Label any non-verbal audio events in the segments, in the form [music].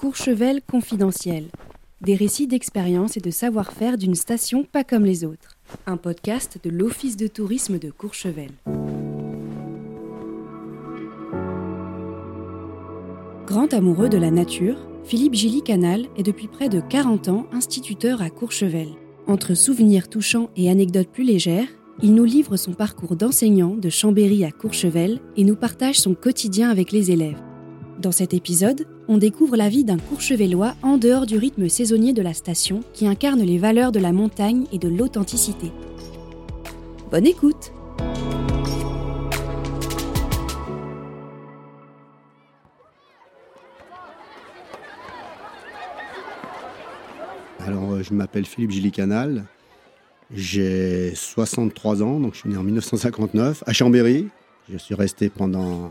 Courchevel confidentiel. Des récits d'expérience et de savoir-faire d'une station pas comme les autres. Un podcast de l'Office de tourisme de Courchevel. Grand amoureux de la nature, Philippe Gilly Canal est depuis près de 40 ans instituteur à Courchevel. Entre souvenirs touchants et anecdotes plus légères, il nous livre son parcours d'enseignant de Chambéry à Courchevel et nous partage son quotidien avec les élèves. Dans cet épisode, on découvre la vie d'un Courchevellois en dehors du rythme saisonnier de la station qui incarne les valeurs de la montagne et de l'authenticité. Bonne écoute Alors, euh, je m'appelle Philippe Gilly-Canal. J'ai 63 ans, donc je suis né en 1959 à Chambéry. Je suis resté pendant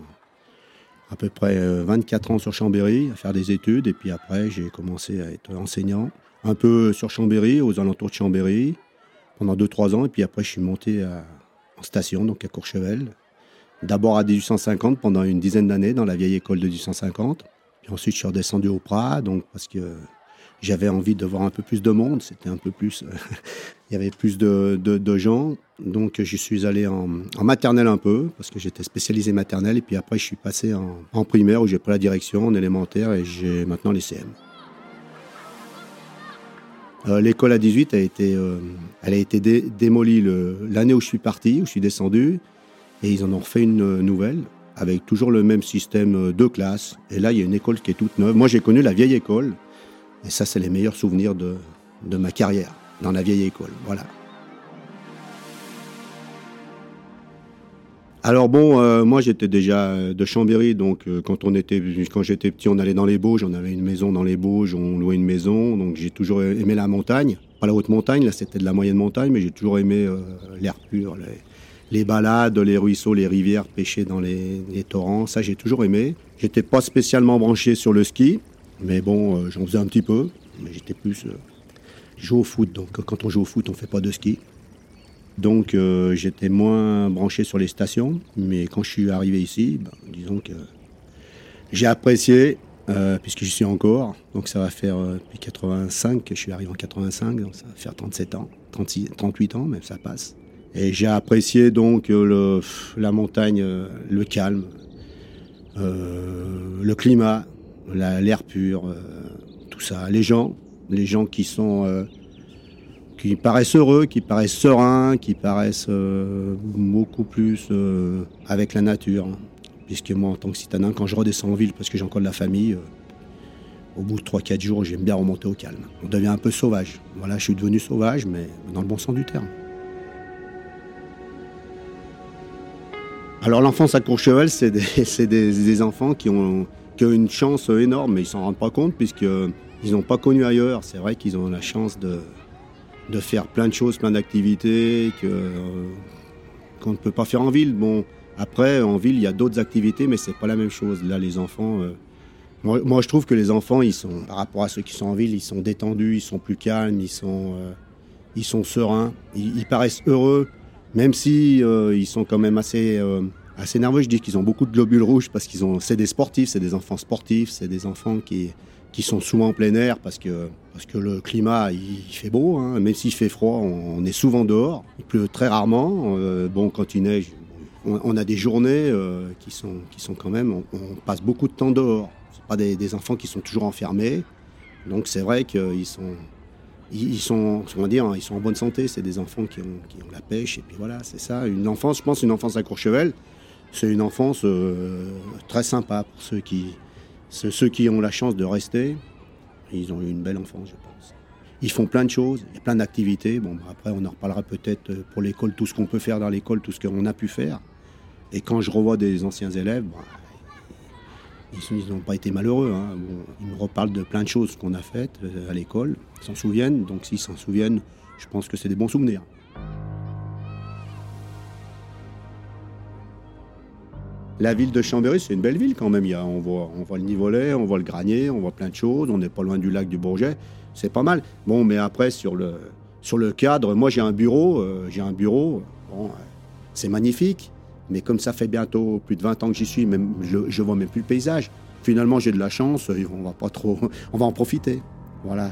à peu près 24 euh, ans sur Chambéry à faire des études. Et puis après, j'ai commencé à être enseignant un peu sur Chambéry, aux alentours de Chambéry, pendant 2-3 ans. Et puis après, je suis monté en station, donc à Courchevel. D'abord à 1850 pendant une dizaine d'années dans la vieille école de 1850. Puis ensuite, je suis redescendu au Prat, donc parce que j'avais envie de voir un peu plus de monde. C'était un peu plus. [laughs] il y avait plus de, de, gens. Donc, je suis allé en, maternelle un peu, parce que j'étais spécialisé maternelle. Et puis après, je suis passé en, primaire, où j'ai pris la direction, en élémentaire, et j'ai maintenant les CM. Euh, l'école à 18 a été, euh, elle a été démolie l'année où je suis parti, où je suis descendu. Et ils en ont refait une nouvelle, avec toujours le même système de classe. Et là, il y a une école qui est toute neuve. Moi, j'ai connu la vieille école. Et ça, c'est les meilleurs souvenirs de, de ma carrière dans la vieille école. Voilà. Alors bon, euh, moi j'étais déjà euh, de Chambéry, donc euh, quand on était, quand j'étais petit, on allait dans les Bauges, on avait une maison dans les Bauges, on louait une maison, donc j'ai toujours aimé la montagne, pas la haute montagne, là c'était de la moyenne montagne, mais j'ai toujours aimé l'air pur, les, balades, les ruisseaux, les rivières, pêcher dans les, les torrents, ça j'ai toujours aimé. J'étais pas spécialement branché sur le ski, mais bon, euh, j'en faisais un petit peu. Mais j'étais plus. Euh, joue au foot. Donc quand on joue au foot, on fait pas de ski. Donc euh, j'étais moins branché sur les stations. Mais quand je suis arrivé ici, ben, disons que j'ai apprécié, puisque j'y suis encore. Donc ça va faire depuis 85 que je suis arrivé en 85. Donc ça va faire 37 ans, 36, 38 ans, mais ça passe. Et j'ai apprécié donc la montagne, le calme, le climat l'air pur, euh, tout ça. Les gens, les gens qui sont, euh, qui paraissent heureux, qui paraissent sereins, qui paraissent euh, beaucoup plus avec la nature. Puisque moi, en tant que citadin, quand je redescends en ville, parce que j'ai encore de la famille, au bout de 3-4 jours, j'aime bien remonter au calme. On devient un peu sauvage. Voilà, je suis devenu sauvage, mais dans le bon sens du terme. Alors l'enfance à Courchevel, c'est des, [laughs] des, enfants qui ont, une chance énorme, mais ils s'en rendent pas compte puisqu'ils n'ont pas connu ailleurs. C'est vrai qu'ils ont la chance de, faire plein de choses, plein d'activités que, qu'on ne peut pas faire en ville. Bon, après, en ville, il y a d'autres activités, mais c'est pas la même chose. Là, les enfants, euh, moi, je trouve que les enfants, ils sont, par rapport à ceux qui sont en ville, ils sont détendus, ils sont plus calmes, ils sont, euh, ils sereins, ils, paraissent heureux, même si euh, ils sont quand même assez assez nerveux. Je dis qu'ils ont beaucoup de globules rouges parce qu'ils ont, c'est des sportifs, c'est des enfants sportifs, c'est des enfants qui, qui sont souvent en plein air parce que, parce que le climat il, fait beau, hein. même s'il fait froid, on, est souvent dehors. Il pleut très rarement. Euh, bon, quand il neige, on, a des journées euh, qui, sont, qui sont quand même, on, passe beaucoup de temps dehors. C'est pas des, enfants qui sont toujours enfermés. Donc c'est vrai qu'ils sont, sont, on dire, ils sont en bonne santé. C'est des enfants qui ont, qui ont la pêche et puis voilà, c'est ça. Une enfance, je pense, une enfance à Courchevel c'est une enfance euh, très sympa pour ceux qui, ont la chance de rester. Ils ont eu une belle enfance, je pense. Ils font plein de choses, il y a plein d'activités. Bon, après, on en reparlera peut-être pour l'école, tout ce qu'on peut faire dans l'école, tout ce qu'on a pu faire. Et quand je revois des anciens élèves, bah, ils n'ont pas été malheureux. Hein. ils me reparlent de plein de choses qu'on a faites euh, à l'école. Ils s'en souviennent. Donc s'ils s'en souviennent, je pense que c'est des bons souvenirs. La ville de Chambéry, c'est une belle ville quand même. Y on, voit, on voit le Nivolet, on voit le Granier, on voit plein de choses. On n'est pas loin du lac du Bourget. C'est pas mal. Bon, mais après, sur le, sur le cadre, moi j'ai un bureau. Euh, j'ai un bureau. Euh, c'est magnifique. Mais comme ça fait bientôt plus de 20 ans que j'y suis, même, je, ne vois même plus le paysage. finalement j'ai de la chance, on va pas trop, [laughs] on va en profiter. Voilà.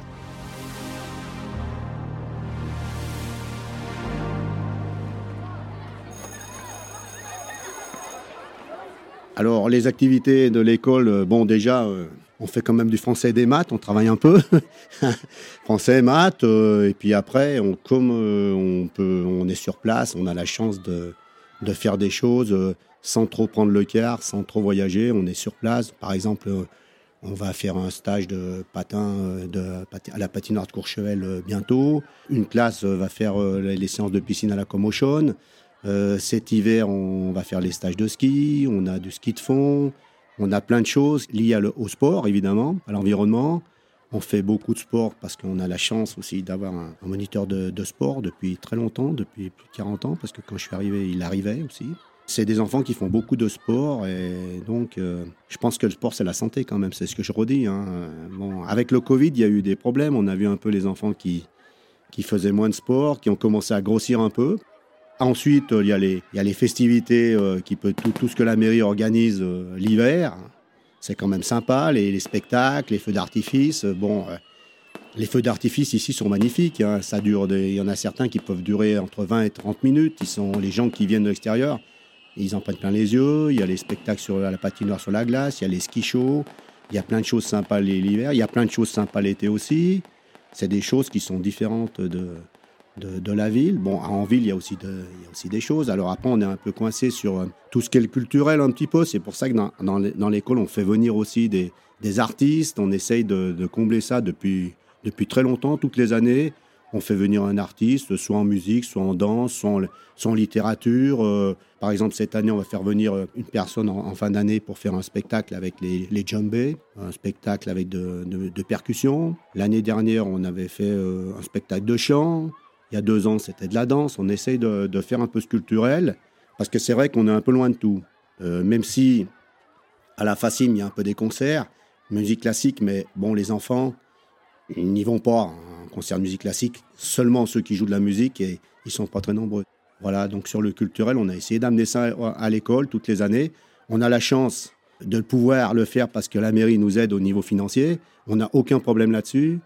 Alors les activités de l'école, euh, bon déjà, euh, on fait quand même du français et des maths, on travaille un peu. [laughs] français et maths, euh, et puis après, on, comme on, est sur place, on a la chance de, faire des choses sans trop prendre le car, sans trop voyager, on est sur place. Par exemple, on va faire un stage de patin à la patinoire de Courchevel bientôt. Une classe va faire les séances de piscine à la Commotion. Euh, cet hiver, on va faire les stages de ski, on a du ski de fond, on a plein de choses liées au sport, évidemment, à l'environnement. On fait beaucoup de sport parce qu'on a la chance aussi d'avoir un, moniteur de, sport depuis très longtemps, depuis plus de 40 ans, parce que quand je suis arrivé, il arrivait aussi. C'est des enfants qui font beaucoup de sport et donc euh, je pense que le sport c'est la santé quand même, c'est ce que je redis. Hein. Avec le Covid, il y a eu des problèmes. On a vu un peu les enfants qui, qui faisaient moins de sport, qui ont commencé à grossir un peu. Ensuite, il y, a les, il y a les festivités, euh, tout, ce que la mairie organise euh, l'hiver. C'est quand même sympa, les, spectacles, les feux d'artifice. Bon, euh, les feux d'artifice ici sont magnifiques. Hein. Ça dure il y en a certains qui peuvent durer entre 20 et 30 minutes. Ils sont les gens qui viennent de l'extérieur. Ils en prennent plein les yeux. Il y a les spectacles sur la patinoire sur la glace. Il y a les ski shows. Il y a plein de choses sympas l'hiver. Il y a plein de choses sympas l'été aussi. C'est des choses qui sont différentes de, de, la ville. Bon, en ville, il y, a aussi il y a aussi des choses. Alors après, on est un peu coincé sur euh, tout ce qui est culturel un petit peu. C'est pour ça que dans, dans l'école, on fait venir aussi des, des artistes. On essaye de, de, combler ça depuis, depuis très longtemps, toutes les années. On fait venir un artiste, soit en musique, soit en danse, soit en, littérature. Euh, par exemple, cette année, on va faire venir euh, une personne en, fin d'année pour faire un spectacle avec les, les un spectacle avec de, de, de percussions. L'année dernière, on avait fait un spectacle de chant. Il y a deux ans, c'était de la danse. On essaye de, faire un peu sculpturel, parce que c'est vrai qu'on est un peu loin de tout. Euh, même si à la Facime, il y a un peu des concerts, musique classique, mais bon, les enfants, ils n'y vont pas. Un concert de musique classique, seulement ceux qui jouent de la musique, et ils sont pas très nombreux. Voilà, donc sur le culturel, on a essayé d'amener ça à l'école toutes les années. On a la chance de pouvoir le faire parce que la mairie nous aide au niveau financier. On n'a aucun problème là-dessus.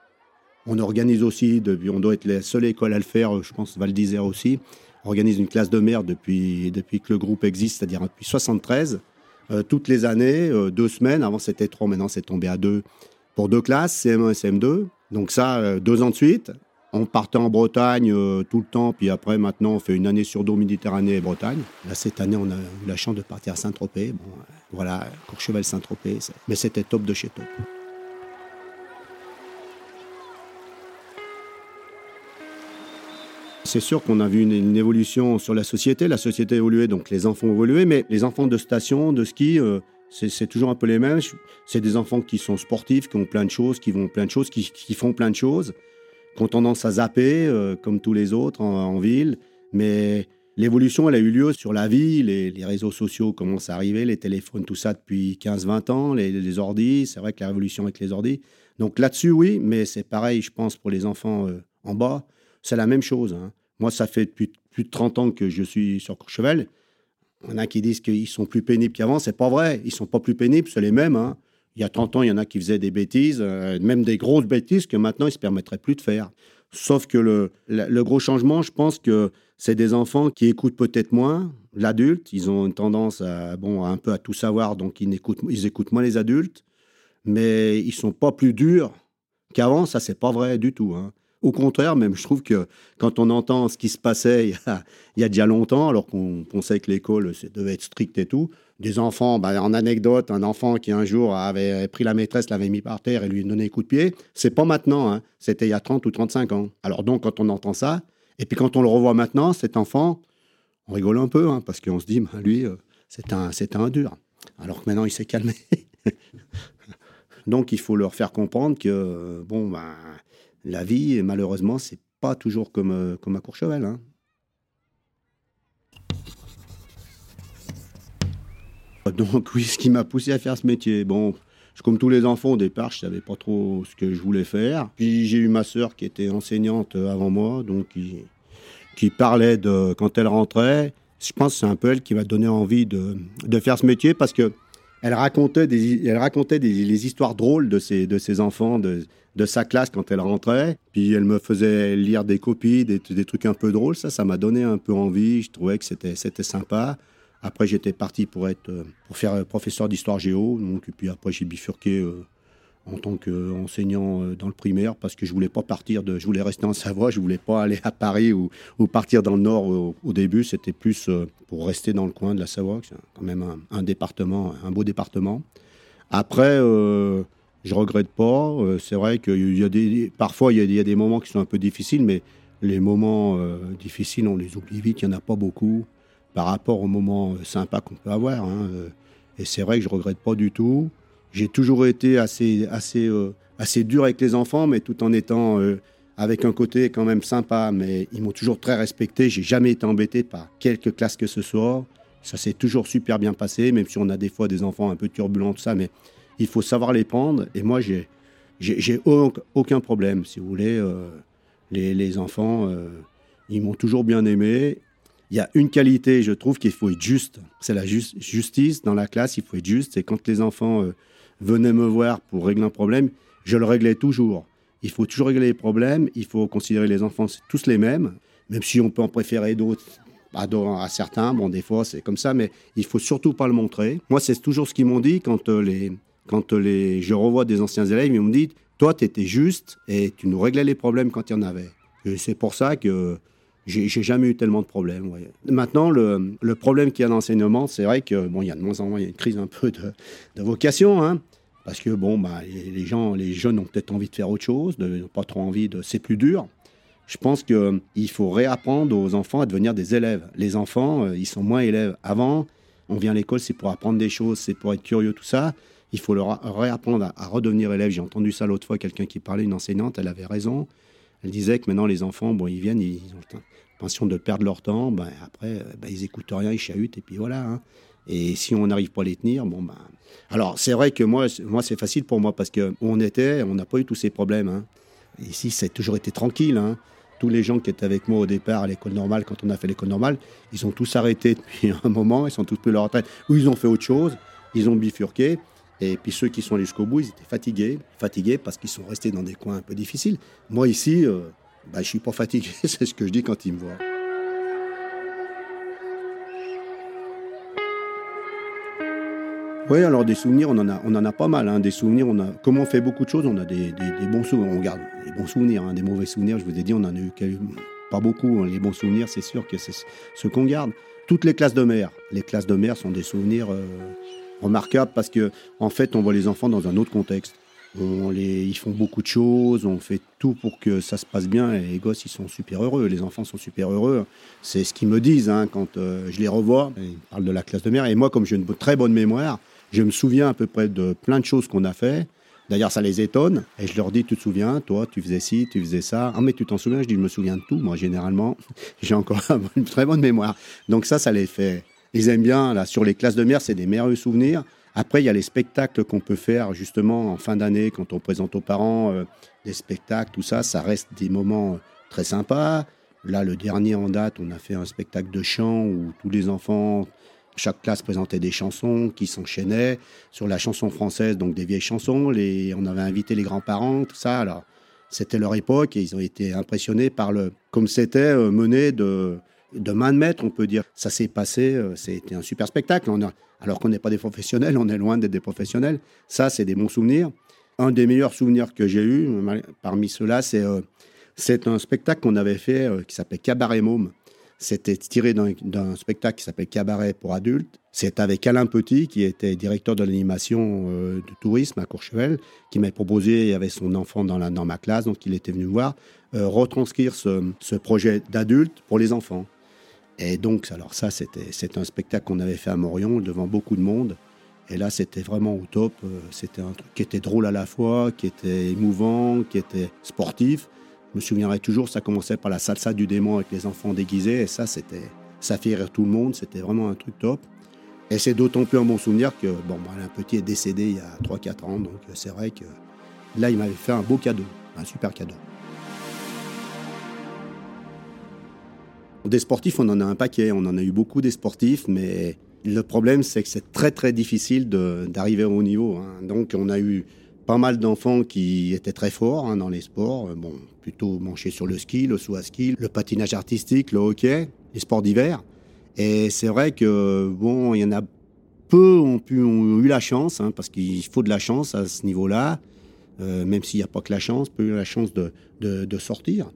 On organise aussi, depuis, on doit être la seule école à le faire, je pense Val d'Isère aussi, on organise une classe de mère depuis, depuis que le groupe existe, c'est-à-dire depuis 73, euh, toutes les années, euh, deux semaines, avant c'était trois, maintenant c'est tombé à deux, pour deux classes, CM1 et CM2. Donc ça, euh, deux ans de suite. On partait en Bretagne tout le temps, puis après, maintenant, on fait une année sur deux Méditerranée et Bretagne. Là, cette année, on a eu la chance de partir à Saint-Tropez. Bon, voilà, Courchevel-Saint-Tropez, mais c'était top de chez top. C'est sûr qu'on a vu une, évolution sur la société. La société a évolué, donc les enfants évolué, mais les enfants de station, de ski, euh, c'est toujours un peu les mêmes. C'est des enfants qui sont sportifs, qui ont plein de choses, qui vont plein de choses, qui, font plein de choses, qui ont tendance à zapper, euh, comme tous les autres en, ville. Mais l'évolution, elle a eu lieu sur la vie. Les, réseaux sociaux commencent à arriver, les téléphones, tout ça depuis 15-20 ans, les, les ordis. C'est vrai que la révolution avec les ordis. Donc là-dessus, oui, mais c'est pareil, je pense, pour les enfants euh, en bas c'est la même chose. Hein. Moi, ça fait depuis plus de 30 ans que je suis sur Courchevel. Il y en a qui disent qu'ils sont plus pénibles qu'avant. C'est pas vrai. Ils sont pas plus pénibles, c'est les mêmes. Hein. Il y a 30 ans, il y en a qui faisaient des bêtises, euh, même des grosses bêtises que maintenant, ils se permettraient plus de faire. Sauf que le, gros changement, je pense que c'est des enfants qui écoutent peut-être moins l'adulte. Ils ont une tendance à, bon, un peu à tout savoir, donc ils écoutent, ils écoutent moins les adultes. Mais ils sont pas plus durs qu'avant. Ça, c'est pas vrai du tout. Hein. Au contraire, même, je trouve que quand on entend ce qui se passait [laughs] il y a, déjà longtemps, alors qu'on pensait que l'école devait être stricte et tout, des enfants, bah, en anecdote, un enfant qui un jour avait pris la maîtresse, l'avait mis par terre et lui donné un coup de pied, c'est pas maintenant, hein. c'était il y a 30 ou 35 ans. Alors donc, quand on entend ça, et puis quand on le revoit maintenant, cet enfant, on rigole un peu, hein, parce qu'on se dit, bah, lui, euh, c'est un, un dur. Alors que maintenant, il s'est calmé. [laughs] donc, il faut leur faire comprendre que, bon, ben la vie, malheureusement, c'est pas toujours comme, euh, comme à Courchevel. Hein. Donc oui, ce qui m'a poussé à faire ce métier. Bon, comme tous les enfants au départ, je savais pas trop ce que je voulais faire. Puis j'ai eu ma sœur qui était enseignante avant moi, donc qui, qui parlait de quand elle rentrait. Je pense que c'est un peu elle qui m'a donné envie de, de, faire ce métier parce que elle racontait des, elle racontait des, les histoires drôles de ses, de ses enfants, de, de sa classe quand elle rentrait. Puis elle me faisait lire des copies, des, des trucs un peu drôles. Ça, ça m'a donné un peu envie. Je trouvais que c'était, c'était sympa. Après, j'étais parti pour être, euh, pour faire professeur d'histoire géo. Donc, et puis après, j'ai bifurqué euh, en tant qu'enseignant euh, dans le primaire parce que je voulais pas partir je voulais rester en Savoie, je voulais pas aller à Paris ou, partir dans le Nord au, début. C'était plus pour rester dans le coin de la Savoie, c'est quand même un, département, un beau département. Après, euh, je regrette pas. c'est vrai des, parfois il y a, des moments qui sont un peu difficiles, mais les moments difficiles, on les oublie vite. Il y en a pas beaucoup par rapport aux moments euh, sympas qu'on peut avoir. Hein, euh. Et c'est vrai que je regrette pas du tout. J'ai toujours été assez, assez, euh, assez dur avec les enfants, mais tout en étant avec un côté quand même sympa. Mais ils m'ont toujours très respecté. J'ai jamais été embêté par quelque classe que ce soit. Ça s'est toujours super bien passé, même si on a des fois des enfants un peu turbulents, tout ça. Mais il faut savoir les prendre. Et moi, j'ai, j'ai, aucun problème, si vous voulez. les, les, enfants, ils m'ont toujours bien aimé il y a une qualité, je trouve, qu'il faut être juste. C'est la justice dans la classe, il faut être juste. Et quand les enfants euh, venaient me voir pour régler un problème, je le réglais toujours. Il faut toujours régler les problèmes, il faut considérer les enfants tous les mêmes, même si on peut en préférer d'autres à, certains. Bon, des fois, c'est comme ça, mais il faut surtout pas le montrer. Moi, c'est toujours ce qu'ils m'ont dit quand, euh, les, quand euh, les, je revois des anciens élèves, ils m'ont dit Toi, tu étais juste et tu nous réglais les problèmes quand il y en avait. c'est pour ça que j'ai jamais eu tellement de problèmes. Maintenant, le, problème qu'il y a dans l'enseignement, c'est vrai que bon, il y a de moins en moins, y a une crise un peu de, de vocation, hein, parce que bon, bah, les gens, les jeunes ont peut-être envie de faire autre chose, n'ont pas trop envie de, c'est plus dur. Je pense qu'il faut réapprendre aux enfants à devenir des élèves. Les enfants, euh, ils sont moins élèves. Avant, on vient à l'école, c'est pour apprendre des choses, c'est pour être curieux, tout ça. Il faut leur réapprendre à, redevenir élève. J'ai entendu ça l'autre fois, quelqu'un qui parlait, une enseignante, elle avait raison. Elle disait que maintenant, les enfants, bon, ils viennent, ils ont l'intention de perdre leur temps. Ben, après, ben, ils écoutent rien, ils chahutent, et puis voilà. Hein. Et si on n'arrive pas à les tenir, bon, ben. Alors, c'est vrai que moi, moi c'est facile pour moi parce que on était, on n'a pas eu tous ces problèmes. Hein. Ici, ça a toujours été tranquille. Hein. Tous les gens qui étaient avec moi au départ à l'école normale, quand on a fait l'école normale, ils ont tous arrêté [laughs] depuis un moment, ils sont tous pris leur retraite, ou ils ont fait autre chose, ils ont bifurqué. Et puis ceux qui sont allés jusqu'au bout, ils étaient fatigués, fatigués parce qu'ils sont restés dans des coins un peu difficiles. Moi ici, euh, bah, je ne suis pas fatigué, [laughs] c'est ce que je dis quand ils me voient. Oui, alors des souvenirs, on en a, on en a pas mal. Hein. Des souvenirs, on a, comme on fait beaucoup de choses, on a des, bons souvenirs. On garde des bons souvenirs, hein. des mauvais souvenirs. Je vous ai dit, on en a eu pas beaucoup. Hein. Les bons souvenirs, c'est sûr que c'est ce qu'on garde. Toutes les classes de mer, les classes de mer sont des souvenirs euh, remarquable parce que en fait, on voit les enfants dans un autre contexte. On les, ils font beaucoup de choses, on fait tout pour que ça se passe bien et les gosses, ils sont super heureux, les enfants sont super heureux. C'est ce qu'ils me disent quand euh, je les revois. Ils parlent de la classe de mère et moi, comme j'ai une très bonne mémoire, je me souviens à peu près de plein de choses qu'on a fait. D'ailleurs, ça les étonne. Et je leur dis, tu te souviens, toi, tu faisais ci, tu faisais ça. Ah, mais tu t'en souviens? Je dis, je me souviens de tout. Moi, généralement, [laughs] j'ai encore [laughs] une très bonne mémoire. Donc ça, ça les fait ils aiment bien, là, sur les classes de mer, c'est des merveilleux souvenirs. Après, il y a les spectacles qu'on peut faire justement en fin d'année quand on présente aux parents euh, des spectacles, tout ça, ça reste des moments euh, très sympas. Là, le dernier en date, on a fait un spectacle de chant où tous les enfants, chaque classe présentait des chansons qui s'enchaînaient sur la chanson française, donc des vieilles chansons. On avait invité les grands-parents, tout ça. Alors, c'était leur époque et ils ont été impressionnés par le, comme c'était euh, mené de, main de maître, on peut dire. Ça s'est passé, euh, c'était un super spectacle. Alors qu'on n'est pas des professionnels, on est loin d'être des professionnels. Ça, c'est des bons souvenirs. Un des meilleurs souvenirs que j'ai eu parmi ceux-là, c'est euh, un spectacle qu'on avait fait euh, qui s'appelait Cabaret Môme. C'était tiré d'un spectacle qui s'appelle Cabaret pour adultes. C'est avec Alain Petit, qui était directeur de l'animation du tourisme à Courchevel, qui m'a proposé, il y avait son enfant dans, la, dans ma classe, donc il était venu me voir, retranscrire ce, ce projet d'adulte pour les enfants. Et donc, alors ça, c'était un spectacle qu'on avait fait à Morion devant beaucoup de monde. Et là, c'était vraiment au top. Euh, c'était un truc qui était drôle à la fois, qui était émouvant, qui était sportif. Je me souviendrai toujours, ça commençait par la salsa du démon avec les enfants déguisés. Et ça, c'était, ça fait rire tout le monde. C'était vraiment un truc top. Et c'est d'autant plus un bon souvenir que, bon, un petit est décédé il y a 3-4 ans. Donc, c'est vrai que là, il m'avait fait un beau cadeau, un super cadeau. Des sportifs, on en a un paquet, on en a eu beaucoup des sportifs, mais Le problème, c'est que c'est très très difficile d'arriver au haut niveau. Hein. Donc on a eu pas mal d'enfants qui étaient très forts hein, dans les sports, euh, bon, plutôt manchés sur le ski, le saut à ski, le patinage artistique, le hockey, les sports d'hiver. Et c'est vrai que bon, il y en a peu ont, ont eu la chance, hein, parce qu'il faut de la chance à ce niveau-là, euh, même s'il n'y a pas que la chance, peu eu la chance de, de, sortir.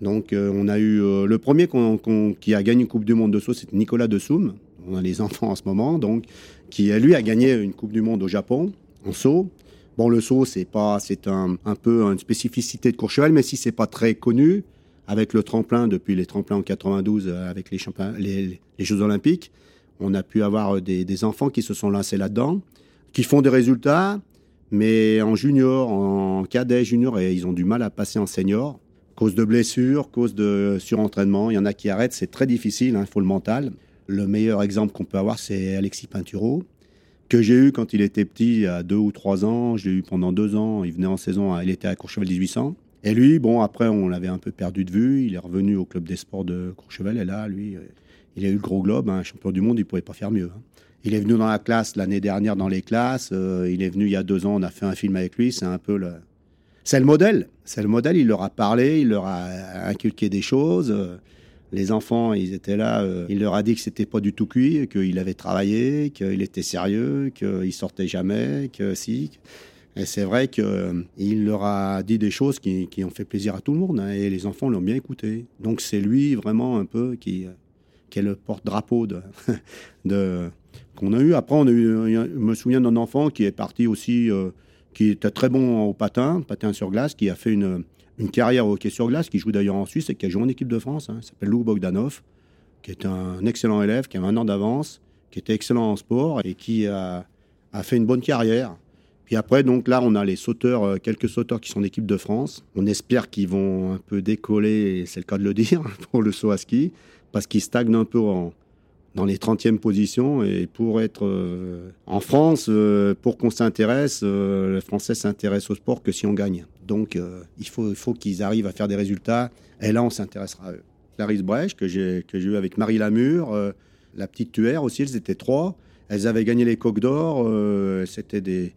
Donc euh, on a eu le premier qui a gagné une Coupe du Monde de saut, c'est Nicolas Dessoum. On a les enfants en ce moment, donc qui lui a gagné une Coupe du Monde au Japon en saut. Bon, le saut, c'est pas, c'est un, peu une spécificité de Courchevel, mais si c'est pas très connu, avec le tremplin depuis les tremplins en 92, euh, avec les, les, Jeux Olympiques, on a pu avoir des, enfants qui se sont lancés là-dedans, qui font des résultats, mais en junior, en cadet, junior, et ils ont du mal à passer en senior, cause de blessures, cause de surentraînement. Il y en a qui arrêtent, c'est très difficile, il hein, faut le mental. Le meilleur exemple qu'on peut avoir, c'est Alexis Pinturo, que j'ai eu quand il était petit, à deux ou trois ans. J'ai eu pendant deux ans. Il venait en saison, il était à Courchevel 1800. Et lui, bon, après, on l'avait un peu perdu de vue. Il est revenu au club des sports de Courchevel. Et là, lui, euh, il a eu le gros globe, hein, champion du monde, il pouvait pas faire mieux. Hein. Il est venu dans la classe l'année dernière, dans les classes. Euh, il est venu il y a deux ans, on a fait un film avec lui. C'est un peu le. C'est le modèle. C'est le modèle. Il leur a parlé, il leur a inculqué des choses. Les enfants, ils étaient là. Euh, il leur a dit que c'était pas du tout cuit, qu'il avait travaillé, qu'il était sérieux, qu'il sortait jamais, que si. Et c'est vrai qu'il euh, leur a dit des choses qui, ont fait plaisir à tout le monde, hein, et les enfants l'ont bien écouté. Donc c'est lui vraiment un peu qui, qui est le porte-drapeau de, [laughs] de qu'on a eu. Après, on a eu, je me souviens d'un enfant qui est parti aussi, euh, qui était très bon au patin, patin sur glace, qui a fait une une carrière au hockey sur glace, qui joue d'ailleurs en Suisse et qui a joué en équipe de France. Hein. Il s'appelle Lou Bogdanov, qui est un excellent élève, qui a un an d'avance, qui était excellent en sport et qui a, fait une bonne carrière. Puis après, donc là, on a les sauteurs, euh, quelques sauteurs qui sont d'équipe de France. On espère qu'ils vont un peu décoller, c'est le cas de le dire, [laughs] pour le saut à ski, parce qu'ils stagnent un peu en, dans les 30e positions. Et pour être euh, en France, euh, pour qu'on s'intéresse, les Français s'intéressent au sport que si on gagne. Donc il faut, il faut qu'ils arrivent à faire des résultats. Et là, on s'intéressera à eux. Clarisse Brèche, que j'ai eu avec Marie Lamure, la petite tuère aussi, elles étaient trois. Elles avaient gagné les coques d'or. C'était des,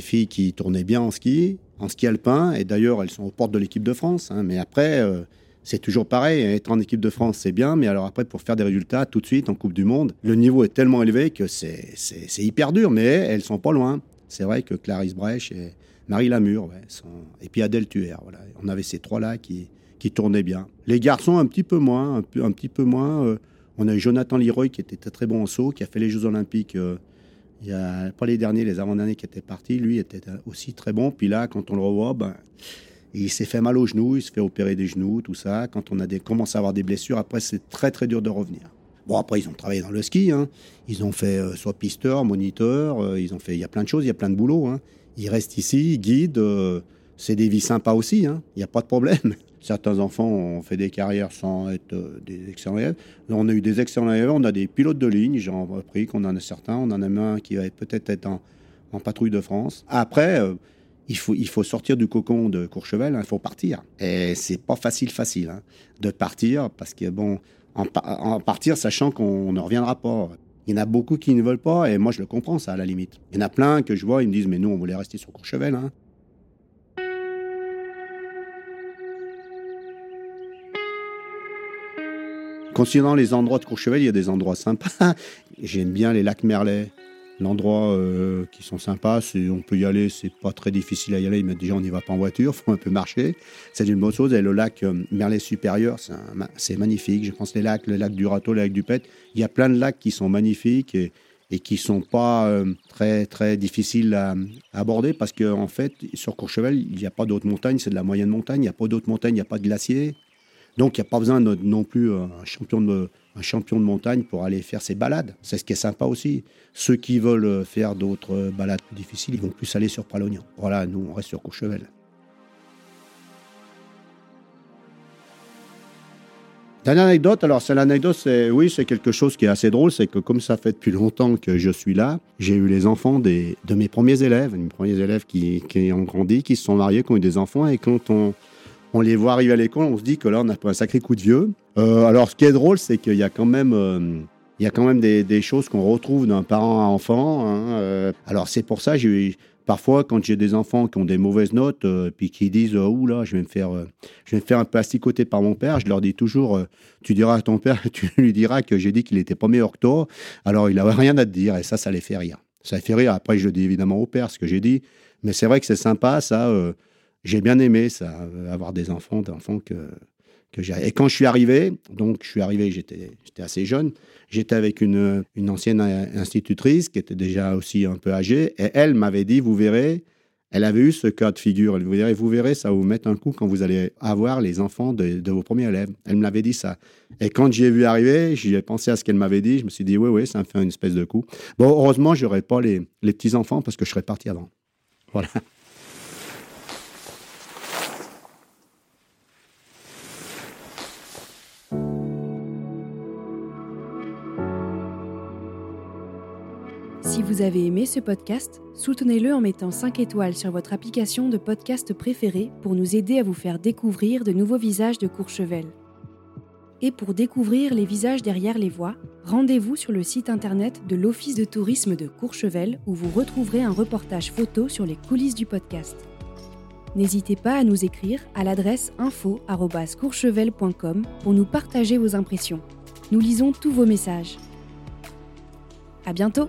filles qui tournaient bien en ski, en ski alpin. Et d'ailleurs, elles sont aux portes de l'équipe de France. Hein. Mais après c'est toujours pareil. Être en équipe de France, c'est bien, mais alors après, pour faire des résultats tout de suite en Coupe du Monde, le niveau est tellement élevé que c'est hyper dur, mais elles sont pas loin. C'est vrai que Clarisse Brèche Marie Lamure, et puis Adèle Tuer. On avait ces trois-là qui, qui tournaient bien. Les garçons, un petit peu moins, un, petit peu moins. Euh, on a eu Jonathan Leroy qui était très, bon en saut, qui a fait les Jeux Olympiques. Euh, il y a pas les derniers, les avant-derniers qui étaient partis. Lui était aussi très bon. Puis là, quand on le revoit, ben, il s'est fait mal aux genoux, il se fait opérer des genoux, tout ça. Quand on a des, commence à avoir des blessures, après, c'est très, très dur de revenir. Bon, après, ils ont travaillé dans le ski. Hein. Ils ont fait euh, soit pisteur, moniteur. Euh, ils ont fait. Il y a plein de choses, il y a plein de boulot. Hein. Ils restent ici, ils guident. Euh, c'est des vies sympas aussi. Hein. Il n'y a pas de problème. [laughs] Certains enfants ont fait des carrières sans être des excellents élèves. On a eu des excellents élèves. On a des pilotes de ligne. J'en ai appris qu'on en a certains. On en a un qui va peut-être être en, en patrouille de France. Après il faut, il faut sortir du cocon de Courchevel, hein, il faut partir. Et c'est pas facile, facile hein, de partir parce que, bon, en, partir sachant qu'on ne reviendra pas. Il y en a beaucoup qui ne veulent pas et moi je le comprends, ça, à la limite. Il y en a plein que je vois, ils me disent, mais nous, on voulait rester sur Courchevel. Hein. Considérant les endroits de Courchevel, il y a des endroits sympas. [laughs] J'aime bien les lacs Merlet l'endroit euh, qui sont sympas. On peut y aller, c'est pas très difficile à y aller, mais déjà on n'y va pas en voiture, faut un peu marcher. C'est une bonne chose. Et le lac euh, Merlet supérieur, c'est magnifique. Je pense les lacs, le lac du Râteau, le lac du Pet. Il y a plein de lacs qui sont magnifiques et, et qui sont pas euh, très très difficiles à, aborder parce qu'en en fait sur Courchevel il n'y a pas d'autres montagnes, c'est de la moyenne montagne. Il n'y a pas d'autres montagnes, il n'y a pas de glaciers. Donc il n'y a pas besoin non plus un champion de un champion de montagne pour aller faire ses balades. C'est ce qui est sympa aussi. Ceux qui veulent faire d'autres balades plus difficiles, ils vont plus aller sur Pralognan. Voilà, nous, on reste sur Courchevel. Dernière anecdote, alors c'est l'anecdote, c'est oui, c'est quelque chose qui est assez drôle, c'est que comme ça fait depuis longtemps que je suis là, j'ai eu les enfants de mes premiers élèves, mes premiers élèves qui, qui ont grandi, qui se sont mariés, qui ont eu des enfants, et quand on, on les voit arriver à l'école, on se dit que là, on a pris un sacré coup de vieux. Euh, alors, ce qui est drôle, c'est qu'il y a quand même, euh, il y a quand même des, choses qu'on retrouve d'un parent à enfant. Hein, euh. alors c'est pour ça, parfois quand j'ai des enfants qui ont des mauvaises notes, puis qui disent oh là, je vais me faire, je vais me faire un peu par mon père, je leur dis toujours, tu diras à ton père, [laughs] tu lui diras que j'ai dit qu'il n'était pas meilleur que toi. Alors il n'avait rien à te dire, et ça, ça les fait rire. Ça les fait rire. Après, je le dis évidemment au père ce que j'ai dit, mais c'est vrai que c'est sympa, ça. J'ai bien aimé ça, avoir des enfants, des enfants que et quand je suis arrivé, donc je suis arrivé, j'étais assez jeune, j'étais avec une, une ancienne institutrice qui était déjà aussi un peu âgée, et elle m'avait dit, vous verrez, elle avait eu ce cas de figure, vous verrez, vous verrez, ça va vous mettre un coup quand vous allez avoir les enfants de, vos premiers élèves. Elle me l'avait dit ça. Et quand j'y ai vu arriver, j'ai pensé à ce qu'elle m'avait dit, je me suis dit, oui, oui, ça me fait une espèce de coup. Bon, heureusement, je n'aurais pas les, les petits-enfants parce que je serais parti avant. Voilà. Vous avez aimé ce podcast, soutenez-le en mettant 5 étoiles sur votre application de podcast préférée pour nous aider à vous faire découvrir de nouveaux visages de Courchevel. Et pour découvrir les visages derrière les voix, rendez-vous sur le site internet de l'Office de tourisme de Courchevel où vous retrouverez un reportage photo sur les coulisses du podcast. N'hésitez pas à nous écrire à l'adresse info@courchevel.com pour nous partager vos impressions. Nous lisons tous vos messages. À bientôt!